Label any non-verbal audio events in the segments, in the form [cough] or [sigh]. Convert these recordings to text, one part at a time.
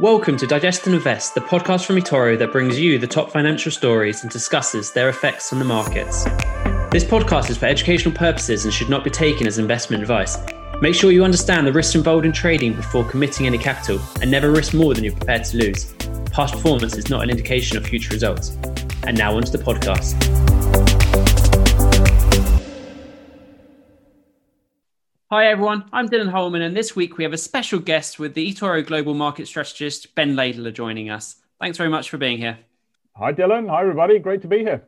Welcome to Digest and Invest, the podcast from eToro that brings you the top financial stories and discusses their effects on the markets. This podcast is for educational purposes and should not be taken as investment advice. Make sure you understand the risks involved in trading before committing any capital and never risk more than you're prepared to lose. Past performance is not an indication of future results. And now onto the podcast. Hi everyone, I'm Dylan Holman, and this week we have a special guest with the eToro Global Market Strategist Ben Laidler joining us. Thanks very much for being here. Hi Dylan, hi everybody, great to be here.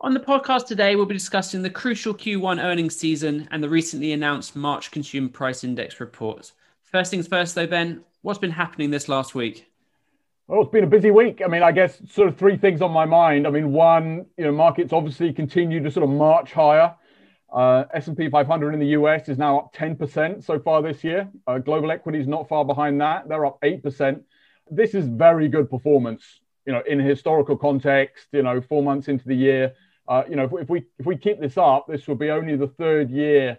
On the podcast today, we'll be discussing the crucial Q1 earnings season and the recently announced March Consumer Price Index report. First things first, though, Ben, what's been happening this last week? Well, it's been a busy week. I mean, I guess sort of three things on my mind. I mean, one, you know, markets obviously continue to sort of march higher. Uh, S&P 500 in the US is now up 10% so far this year. Uh, global equity is not far behind that. They're up 8%. This is very good performance, you know, in historical context, you know, four months into the year. Uh, you know, if, if, we if we keep this up, this will be only the third year,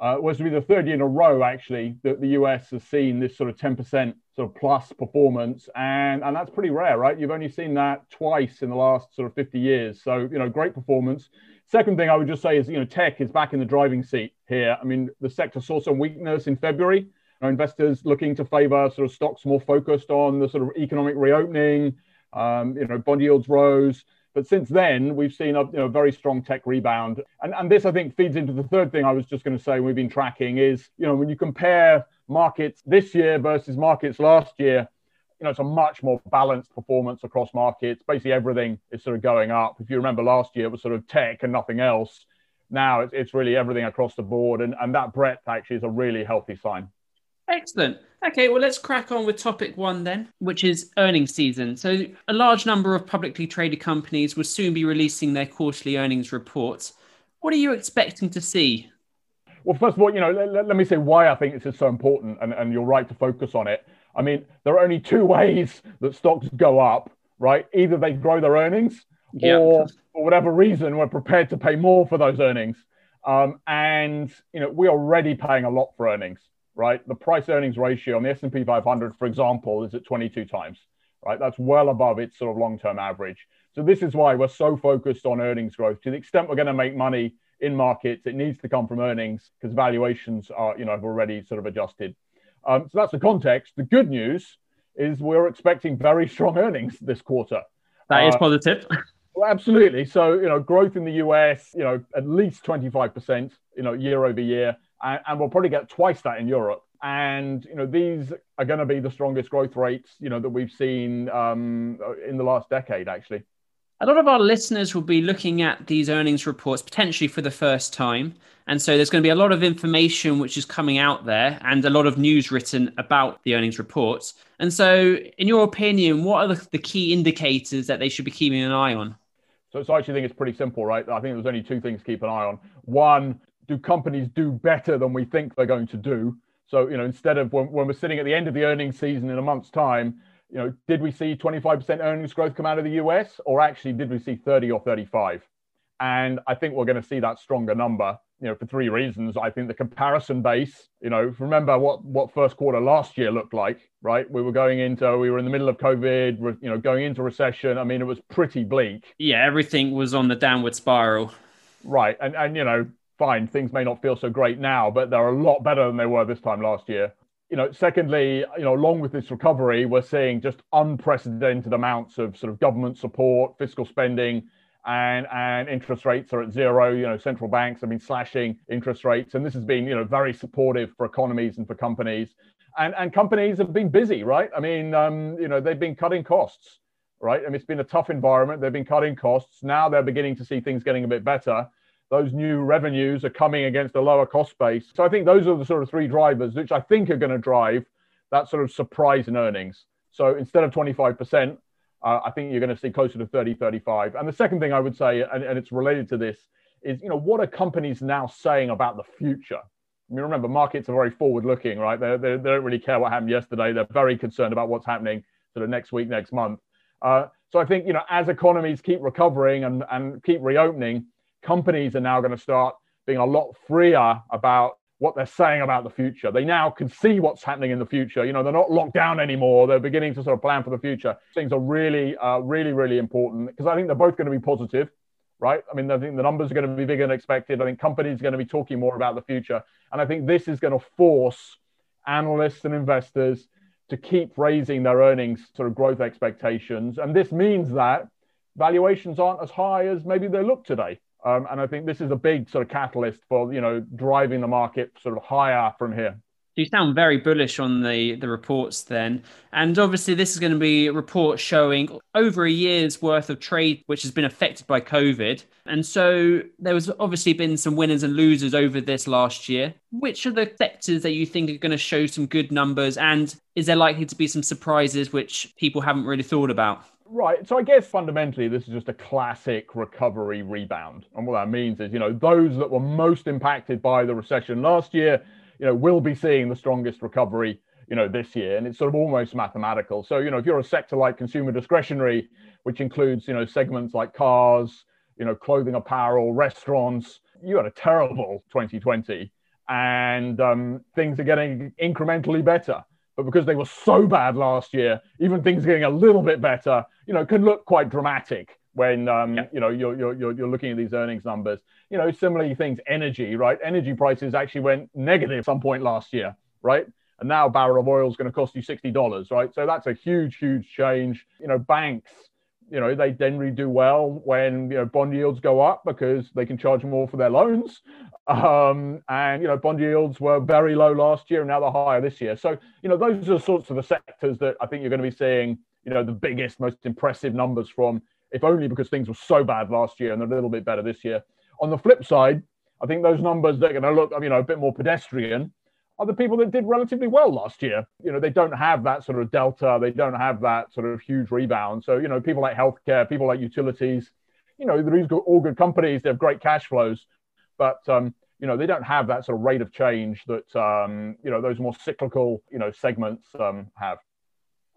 uh, was to be the third year in a row actually that the US has seen this sort of 10% sort of plus performance, and and that's pretty rare, right? You've only seen that twice in the last sort of 50 years. So you know, great performance. Second thing I would just say is, you know, tech is back in the driving seat here. I mean, the sector saw some weakness in February. Our investors looking to favor sort of stocks more focused on the sort of economic reopening. Um, you know, bond yields rose. But since then, we've seen a you know, very strong tech rebound. And, and this, I think, feeds into the third thing I was just going to say we've been tracking is, you know, when you compare markets this year versus markets last year, you know, it's a much more balanced performance across markets. Basically, everything is sort of going up. If you remember last year, it was sort of tech and nothing else. Now it's, it's really everything across the board. And, and that breadth actually is a really healthy sign. Excellent. Okay, well, let's crack on with topic one then, which is earnings season. So, a large number of publicly traded companies will soon be releasing their quarterly earnings reports. What are you expecting to see? Well, first of all, you know, let, let me say why I think this is so important, and, and you're right to focus on it. I mean, there are only two ways that stocks go up, right? Either they grow their earnings, yep. or for whatever reason, we're prepared to pay more for those earnings. Um, and you know, we're already paying a lot for earnings, right? The price earnings ratio on the S&P 500, for example, is at 22 times, right? That's well above its sort of long-term average. So this is why we're so focused on earnings growth. To the extent we're going to make money in markets, it needs to come from earnings because valuations are, you know, have already sort of adjusted. Um, so that's the context. The good news is we're expecting very strong earnings this quarter. That uh, is positive. Well, absolutely. So, you know, growth in the US, you know, at least 25%, you know, year over year. And, and we'll probably get twice that in Europe. And, you know, these are going to be the strongest growth rates, you know, that we've seen um, in the last decade, actually. A lot of our listeners will be looking at these earnings reports potentially for the first time. And so there's going to be a lot of information which is coming out there and a lot of news written about the earnings reports. And so, in your opinion, what are the, key indicators that they should be keeping an eye on? So, so I actually think it's pretty simple, right? I think there's only two things to keep an eye on. One, do companies do better than we think they're going to do? So, you know, instead of when, when we're sitting at the end of the earnings season in a month's time, you know, did we see 25% earnings growth come out of the US or actually did we see 30 or 35? And I think we're going to see that stronger number, you know, for three reasons. I think the comparison base, you know, remember what what first quarter last year looked like, right? We were going into, we were in the middle of COVID, you know, going into recession. I mean, it was pretty bleak. Yeah, everything was on the downward spiral. Right, and and you know, fine, things may not feel so great now, but they're a lot better than they were this time last year you know, secondly, you know, along with this recovery, we're seeing just unprecedented amounts of sort of government support, fiscal spending, and and interest rates are at zero. You know, central banks have been slashing interest rates, and this has been you know very supportive for economies and for companies. And and companies have been busy, right? I mean, um, you know, they've been cutting costs, right? I mean, it's been a tough environment. They've been cutting costs. Now they're beginning to see things getting a bit better those new revenues are coming against a lower cost base. So I think those are the sort of three drivers, which I think are going to drive that sort of surprise in earnings. So instead of 25%, uh, I think you're going to see closer to 30, 35. And the second thing I would say, and, and it's related to this, is you know what are companies now saying about the future? I mean, remember, markets are very forward-looking, right? They, they, they don't really care what happened yesterday. They're very concerned about what's happening sort of next week, next month. Uh, so I think you know, as economies keep recovering and, and keep reopening, companies are now going to start being a lot freer about what they're saying about the future. They now can see what's happening in the future. You know, they're not locked down anymore. They're beginning to sort of plan for the future. Things are really, uh, really, really important because I think they're both going to be positive, right? I mean, I think the numbers are going to be bigger than expected. I think companies are going to be talking more about the future. And I think this is going to force analysts and investors to keep raising their earnings sort of growth expectations. And this means that valuations aren't as high as maybe they look today. Um, and I think this is a big sort of catalyst for you know driving the market sort of higher from here. You sound very bullish on the the reports then, and obviously this is going to be a report showing over a year's worth of trade which has been affected by COVID, and so there was obviously been some winners and losers over this last year. Which are the sectors that you think are going to show some good numbers, and is there likely to be some surprises which people haven't really thought about? Right. So I guess fundamentally, this is just a classic recovery rebound. And what that means is, you know, those that were most impacted by the recession last year, you know, will be seeing the strongest recovery, you know, this year. And it's sort of almost mathematical. So, you know, if you're a sector like consumer discretionary, which includes, you know, segments like cars, you know, clothing, apparel, restaurants, you had a terrible 2020 and um, things are getting incrementally better but because they were so bad last year, even things getting a little bit better, you know, can look quite dramatic when um, yeah. you know you're, you're you're looking at these earnings numbers. You know, similarly things, energy, right? Energy prices actually went negative at some point last year, right? And now a barrel of oil is going to cost you sixty dollars, right? So that's a huge, huge change. You know, banks, you know, they generally do well when you know bond yields go up because they can charge more for their loans. [laughs] Um, and you know, bond yields were very low last year, and now they're higher this year. So you know, those are the sorts of the sectors that I think you're going to be seeing. You know, the biggest, most impressive numbers from, if only because things were so bad last year and they're a little bit better this year. On the flip side, I think those numbers that are going to look, you know, a bit more pedestrian are the people that did relatively well last year. You know, they don't have that sort of delta, they don't have that sort of huge rebound. So, you know, people like healthcare, people like utilities, you know, these all good companies, they have great cash flows, but um, you know, they don't have that sort of rate of change that um, you know those more cyclical, you know, segments um, have.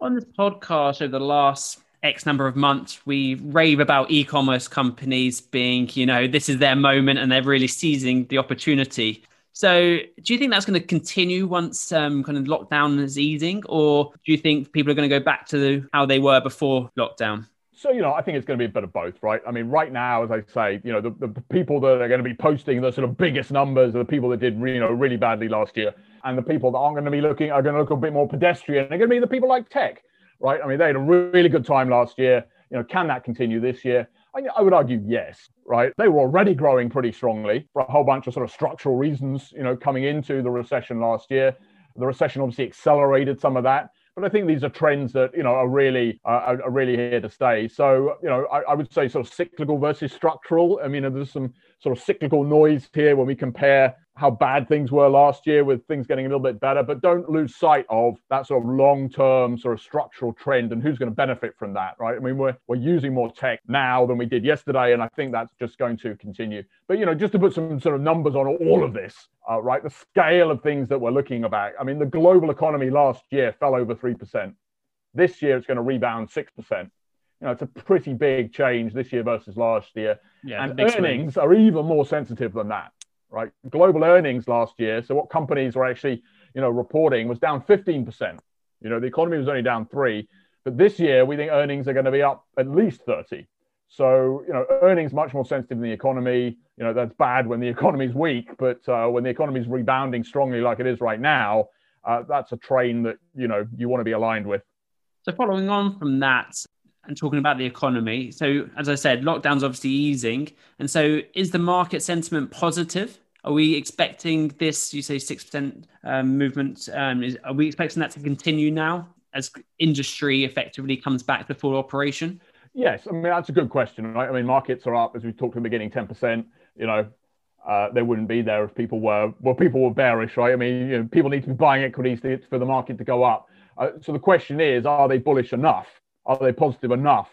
On this podcast over the last X number of months, we rave about e-commerce companies being, you know, this is their moment and they're really seizing the opportunity. So, do you think that's going to continue once um, kind of lockdown is easing, or do you think people are going to go back to how they were before lockdown? So, you know, I think it's going to be a bit of both, right? I mean, right now, as I say, you know, the, the people that are going to be posting the sort of biggest numbers are the people that did, you know, really badly last year. And the people that aren't going to be looking are going to look a bit more pedestrian. They're going to be the people like tech, right? I mean, they had a really good time last year. You know, can that continue this year? I, would argue yes, right? They were already growing pretty strongly for a whole bunch of sort of structural reasons, you know, coming into the recession last year. The recession obviously accelerated some of that. But I think these are trends that you know are really uh, are really here to stay. So you know, I, I, would say sort of cyclical versus structural. I mean, there's some sort of cyclical noise here when we compare how bad things were last year with things getting a little bit better, but don't lose sight of that sort of long-term sort of structural trend and who's going to benefit from that, right? I mean, we're we're using more tech now than we did yesterday, and I think that's just going to continue. But you know, just to put some sort of numbers on all of this, uh, right? The scale of things that we're looking about. I mean, the global economy last year fell over three percent. This year, it's going to rebound six percent you know, it's a pretty big change this year versus last year. Yeah, and earnings swing. are even more sensitive than that right? Global earnings last year, so what companies were actually, you know, reporting was down 15%. You know, the economy was only down three, but this year we think earnings are going to be up at least 30. So, you know, earnings much more sensitive than the economy. You know, that's bad when the [laughs] economy is weak, but uh, when the economy is rebounding strongly like it is right now, uh, that's a train that, you know, you want to be aligned with. So, following on from that, and talking about the economy. So, as I said, lockdown's obviously easing. And so, is the market sentiment positive? Are we expecting this? You say six percent um, movement. Um, is, are we expecting that to continue now as industry effectively comes back to full operation? Yes, I mean that's a good question, right? I mean markets are up as we talked at the beginning, ten percent. You know, uh, they wouldn't be there if people were well, people were bearish, right? I mean, you know, people need to be buying equities to, for the market to go up. Uh, so the question is, are they bullish enough? Are they positive enough?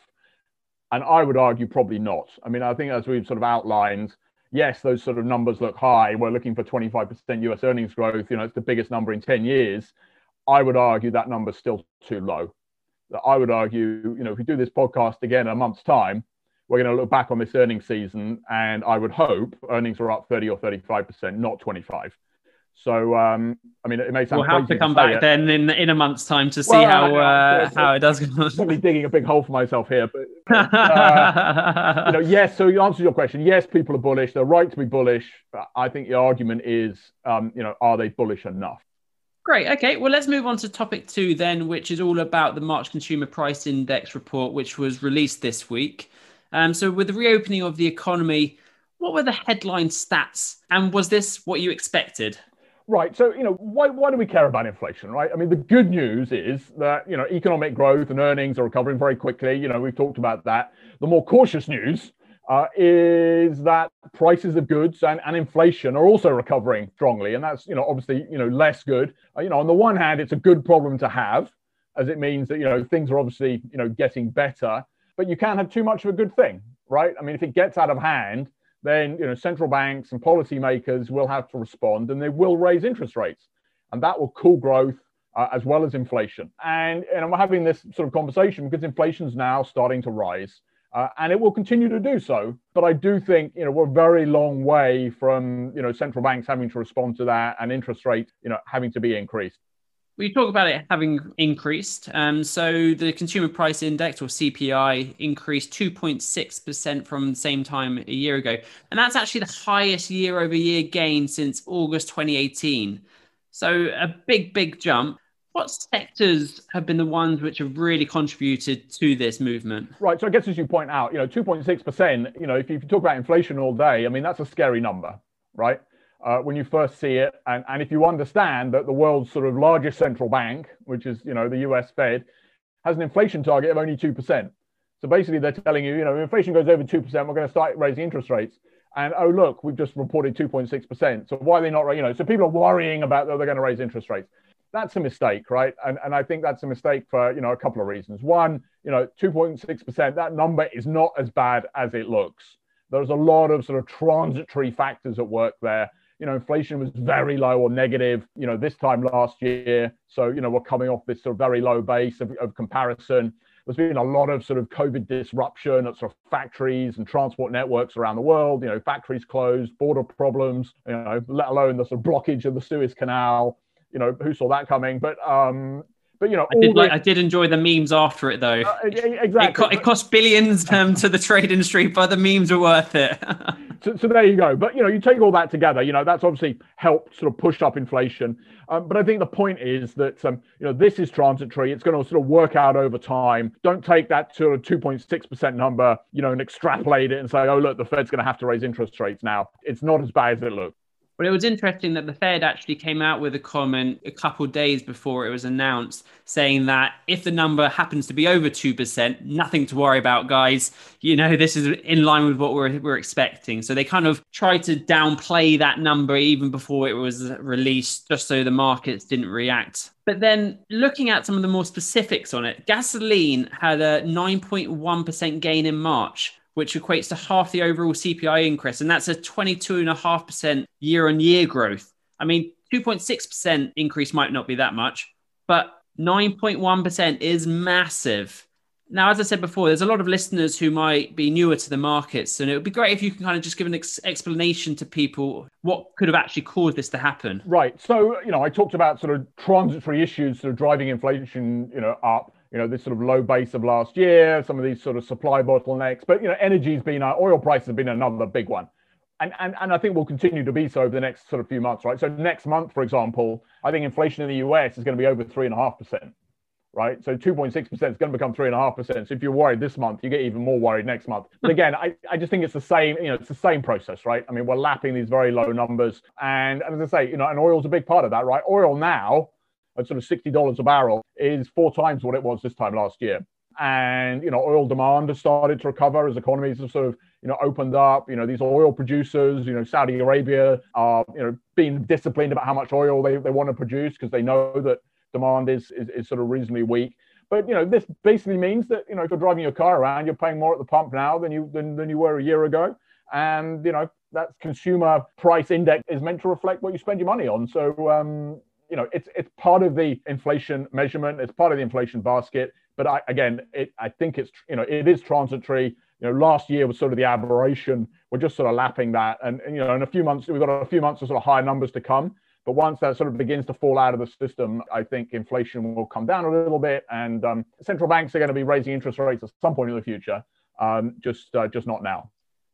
And I would argue probably not. I mean, I think as we've sort of outlined, yes, those sort of numbers look high. We're looking for 25% US earnings growth. You know, it's the biggest number in 10 years. I would argue that number's still too low. I would argue, you know, if we do this podcast again in a month's time, we're going to look back on this earnings season, and I would hope earnings are up 30 or 35%, not 25. So, um, I mean, it may sound. We'll have to come back it. then in in a month's time to see well, how uh, how it does. Probably digging a big hole for myself here, but [laughs] uh, you know, yes. So, you answer your question. Yes, people are bullish. They're right to be bullish. I think the argument is, um, you know, are they bullish enough? Great. Okay. Well, let's move on to topic two then, which is all about the March Consumer Price Index report, which was released this week. Um, so, with the reopening of the economy, what were the headline stats, and was this what you expected? Right. So, you know, why, why do we care about inflation, right? I mean, the good news is that, you know, economic growth and earnings are recovering very quickly. You know, we've talked about that. The more cautious news uh, is that prices of goods and, and inflation are also recovering strongly. And that's, you know, obviously, you know, less good. Uh, you know, on the one hand, it's a good problem to have, as it means that, you know, things are obviously, you know, getting better, but you can't have too much of a good thing, right? I mean, if it gets out of hand, then you know central banks and policymakers will have to respond and they will raise interest rates. And that will cool growth uh, as well as inflation. And, and i'm having this sort of conversation because inflation is now starting to rise uh, and it will continue to do so. But i do think you know we're a very long way from you know central banks having to respond to that and interest rates you know having to be increased we talk about it having increased. Um, so the consumer price index or CPI increased 2.6% from the same time a year ago. And that's actually the highest year over year gain since August 2018. So a big, big jump. What sectors have been the ones which have really contributed to this movement? Right. So I guess as you point out, you know, 2.6%, you know, if you talk about inflation all day, I mean, that's a scary number, right? Uh, when you first see it. And, and if you understand that the world's sort of largest central bank, which is, you know, the US Fed, has an inflation target of only 2%. So basically they're telling you, you know, inflation goes over 2%, we're going to start raising interest rates. And oh, look, we've just reported 2.6%. So why are they not, you know, so people are worrying about that they're going to raise interest rates. That's a mistake, right? And, and I think that's a mistake for, you know, a couple of reasons. One, you know, 2.6%, that number is not as bad as it looks. There's a lot of sort of transitory factors at work there you know, inflation was very low or negative, you know, this time last year. So, you know, we're coming off this sort of very low base of, of comparison. There's been a lot of sort of COVID disruption at sort of factories and transport networks around the world. You know, factories closed, border problems, you know, let alone the sort of blockage of the Suez Canal. You know, who saw that coming? But um, but you know, I did, like, I did enjoy the memes after it though. Uh, exactly. It, co- it, cost billions um, to the trade industry, but the memes are worth it. [laughs] so, so, there you go. But you know, you take all that together. You know, that's obviously helped sort of push up inflation. Um, but I think the point is that um, you know this is transitory. It's going to sort of work out over time. Don't take that sort of two point six percent number, you know, and extrapolate it and say, oh look, the Fed's going to have to raise interest rates now. It's not as bad as it looks. But it was interesting that the Fed actually came out with a comment a couple days before it was announced saying that if the number happens to be over 2%, nothing to worry about, guys. You know, this is in line with what we're, we're expecting. So they kind of tried to downplay that number even before it was released, just so the markets didn't react. But then looking at some of the more specifics on it, gasoline had a 9.1% gain in March which equates to half the overall CPI increase. And that's a 22.5% year on year growth. I mean, 2.6% increase might not be that much, but 9.1% is massive. Now, as I said before, there's a lot of listeners who might be newer to the markets, and it would be great if you can kind of just give an ex- explanation to people what could have actually caused this to happen. Right. So, you know, I talked about sort of transitory issues sort of driving inflation, you know, up you know, this sort of low base of last year, some of these sort of supply bottlenecks. But, you know, energy's been, uh, oil prices have been another big one. And, and, and I think will continue to be so over the next sort of few months, right? So next month, for example, I think inflation in the US is going to be over 3.5%, right? So 2.6% is going to become 3.5%. So if you're worried this month, you get even more worried next month. But again, I, I just think it's the same, you know, it's the same process, right? I mean, we're lapping these very low numbers. And, and as I say, you know, and oil's a big part of that, right? Oil now at sort of $60 a barrel is four times what it was this time last year. And, you know, oil demand has started to recover as economies have sort of, you know, opened up. You know, these oil producers, you know, Saudi Arabia are, you know, being disciplined about how much oil they, they want to produce because they know that demand is, is, is sort of reasonably weak. But you know, this basically means that you know if you're driving your car around, you're paying more at the pump now than you than, than you were a year ago, and you know that consumer price index is meant to reflect what you spend your money on. So um, you know, it's it's part of the inflation measurement. It's part of the inflation basket. But I, again, it, I think it's you know it is transitory. You know, last year was sort of the aberration. We're just sort of lapping that, and, and you know, in a few months we've got a few months of sort of higher numbers to come But once that sort of begins to fall out of the system, I think inflation will come down a little bit, and um, central banks are going to be raising interest rates at some point in the future, um, just uh, just not now.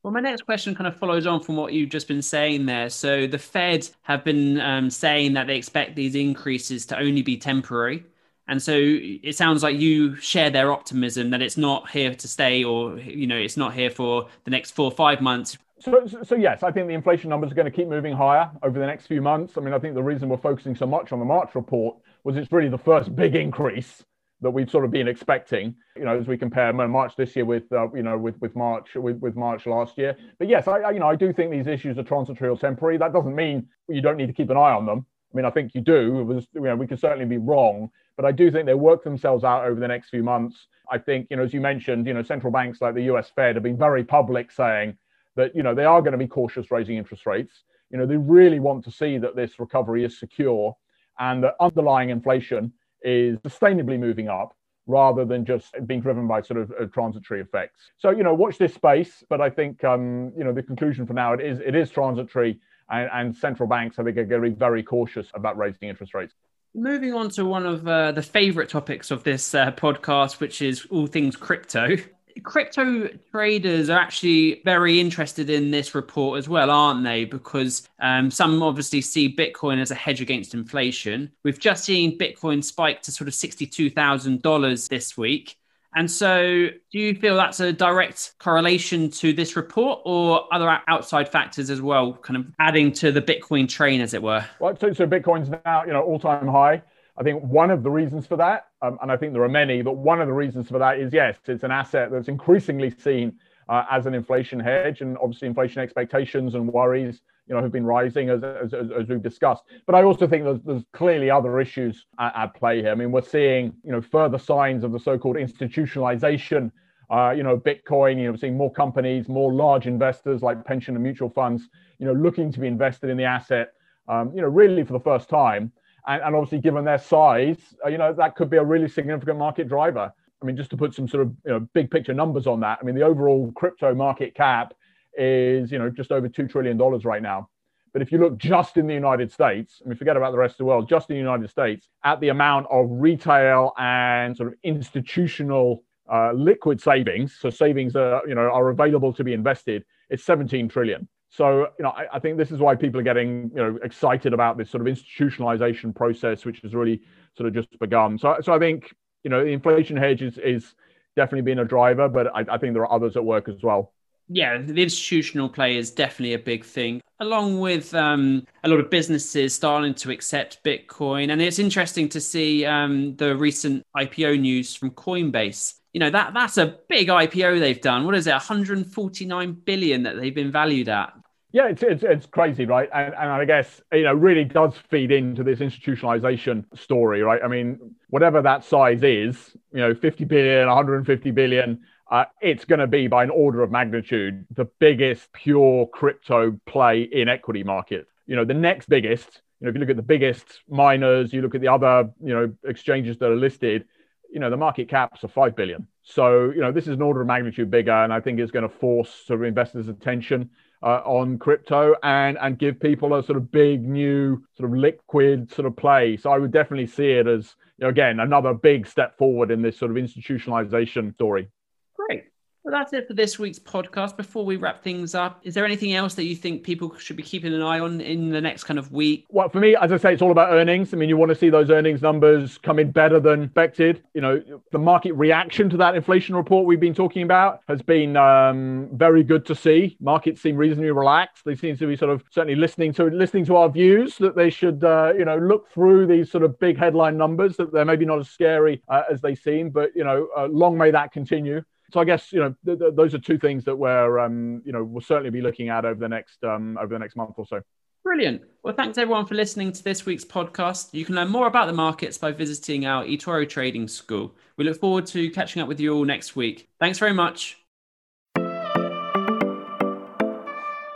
Well, my next question kind of follows on from what you've just been saying there. So the Fed have been um, saying that they expect these increases to only be temporary. And so it sounds like you share their optimism that it's not here to stay or, you know, it's not here for the next four or five months. So, so yes, I think the inflation numbers are going to keep moving higher over the next few months. I mean, I think the reason we're focusing so much on the March report was it's really the first big increase that we've sort of been expecting. You know, as we compare March this year with uh, you know with with March with, with March last year. But yes, I, I you know I do think these issues are transitory or temporary. That doesn't mean you don't need to keep an eye on them. I mean, I think you do. It was, you know, we could certainly be wrong, but I do think they work themselves out over the next few months. I think, you know, as you mentioned, you know, central banks like the U.S. Fed have been very public saying that, you know, they are going to be cautious raising interest rates. You know, they really want to see that this recovery is secure and that underlying inflation is sustainably moving up rather than just being driven by sort of uh, transitory effects. So you know, watch this space. But I think um, you know the conclusion for now it is it is transitory, and, and central banks I think are going to be very cautious about raising interest rates. Moving on to one of uh, the favorite topics of this uh, podcast, which is all things crypto crypto traders are actually very interested in this report as well, aren't they? Because um, some obviously see Bitcoin as a hedge against inflation. We've just seen Bitcoin spike to sort of $62,000 this week. And so, do you feel that's a direct correlation to this report or other outside factors as well, kind of adding to the Bitcoin train, as it were? Well, so, so Bitcoin's now, you know, all time high. I think one of the reasons for that, um, and I think there are many, but one of the reasons for that is yes, it's an asset that's increasingly seen uh, as an inflation hedge, and obviously inflation expectations and worries, you know, have been rising as, as, as we've discussed. But I also think there's, there's clearly other issues at, at, play here. I mean, we're seeing, you know, further signs of the so-called institutionalization. Uh, you know, Bitcoin. You know, seeing more companies, more large investors like pension and mutual funds, you know, looking to be invested in the asset. Um, you know, really for the first time. And, and obviously, given their size, uh, you know, that could be a really significant market driver. I mean, just to put some sort of you know, big picture numbers on that, I mean, the overall crypto market cap is, you know, just over $2 trillion right now. But if you look just in the United States, I mean, forget about the rest of the world, just in the United States, at the amount of retail and sort of institutional uh, liquid savings, so savings that you know are available to be invested, it's 17 trillion. So, you know, I, I, think this is why people are getting, you know, excited about this sort of institutionalization process, which has really sort of just begun. So, so I think, you know, the inflation hedge is, is definitely been a driver, but I, I think there are others at work as well. Yeah, the institutional play is definitely a big thing, along with um, a lot of businesses starting to accept Bitcoin. And it's interesting to see um, the recent IPO news from Coinbase you know that that's a big IPO they've done. What is it? 149 billion that they've been valued at. Yeah, it's, it's, it's crazy, right? And, and I guess, you know, really does feed into this institutionalization story, right? I mean, whatever that size is, you know, 50 billion, 150 billion, uh, it's going to be by an order of magnitude the biggest pure crypto play in equity market. You know, the next biggest, you know, if you look at the biggest miners, you look at the other, you know, exchanges that are listed, you know, the market caps are 5 billion. So, you know, this is an order of magnitude bigger, and I think it's going to force sort of investors' attention uh, on crypto and and give people a sort of big new sort of liquid sort of play. So I would definitely see it as you know, again another big step forward in this sort of institutionalization story. Great. Well, that's it for this week's podcast. Before we wrap things up, is there anything else that you think people should be keeping an eye on in the next kind of week? Well, for me, as I say, it's all about earnings. I mean, you want to see those earnings numbers come in better than expected. You know, the market reaction to that inflation report we've been talking about has been um, very good to see. Markets seem reasonably relaxed. They seem to be sort of certainly listening to listening to our views that they should, uh, you know, look through these sort of big headline numbers that they're maybe not as scary uh, as they seem, but you know, uh, long may that continue so I guess you know th- th- those are two things that we're um, you know we'll certainly be looking at over the next um, over the next month or so. Brilliant. Well, thanks everyone for listening to this week's podcast. You can learn more about the markets by visiting our eToro Trading School. We look forward to catching up with you all next week. Thanks very much.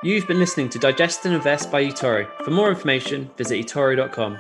You've been listening to Digest and Invest by eToro. For more information, visit eToro.com.